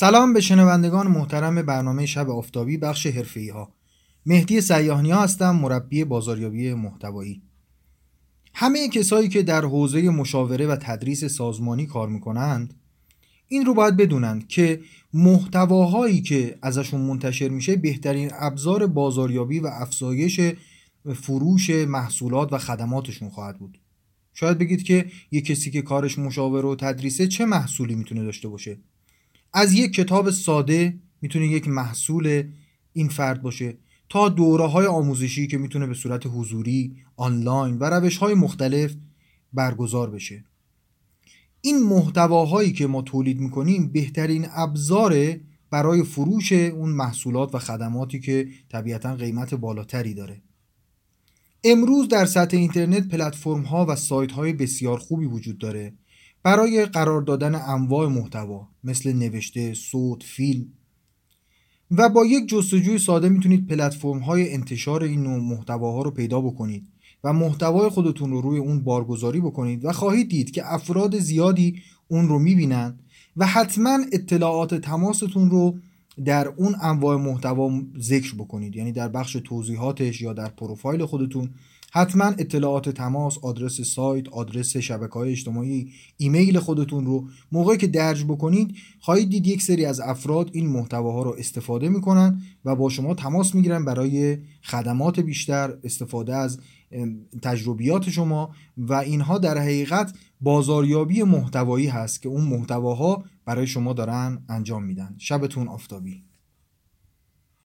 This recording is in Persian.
سلام به شنوندگان محترم برنامه شب آفتابی بخش حرفه‌ای ها مهدی سیاهنی هستم مربی بازاریابی محتوایی. همه کسایی که در حوزه مشاوره و تدریس سازمانی کار می‌کنند این رو باید بدونند که محتواهایی که ازشون منتشر میشه بهترین ابزار بازاریابی و افزایش فروش محصولات و خدماتشون خواهد بود. شاید بگید که یه کسی که کارش مشاوره و تدریسه چه محصولی می‌تونه داشته باشه؟ از یک کتاب ساده می‌تونه یک محصول این فرد باشه تا دوره های آموزشی که می‌تونه به صورت حضوری، آنلاین و روش های مختلف برگزار بشه. این محتواهایی که ما تولید می‌کنیم بهترین ابزار برای فروش اون محصولات و خدماتی که طبیعتا قیمت بالاتری داره. امروز در سطح اینترنت پلتفرم ها و سایت های بسیار خوبی وجود داره. برای قرار دادن انواع محتوا مثل نوشته، صوت، فیلم. و با یک جستجوی ساده می‌تونید پلتفرم های انتشار این نوع محتواها رو پیدا بکنید و محتوای خودتون رو روی اون بارگذاری بکنید و خواهید دید که افراد زیادی اون رو می‌بینند و حتما اطلاعات تماستون رو در اون انواع محتوا ذکر بکنید. یعنی در بخش توضیحاتش یا در پروفایل خودتون. حتما اطلاعات تماس آدرس سایت آدرس شبکه های اجتماعی ایمیل خودتون رو موقعی که درج بکنید خواهید دید یک سری از افراد این محتواها رو استفاده می‌کنن و با شما تماس می‌گیرن برای خدمات بیشتر استفاده از تجربیات شما و اینها در حقیقت بازاریابی محتوایی هست که اون محتواها برای شما دارن انجام میدن. شبتون آفتابی.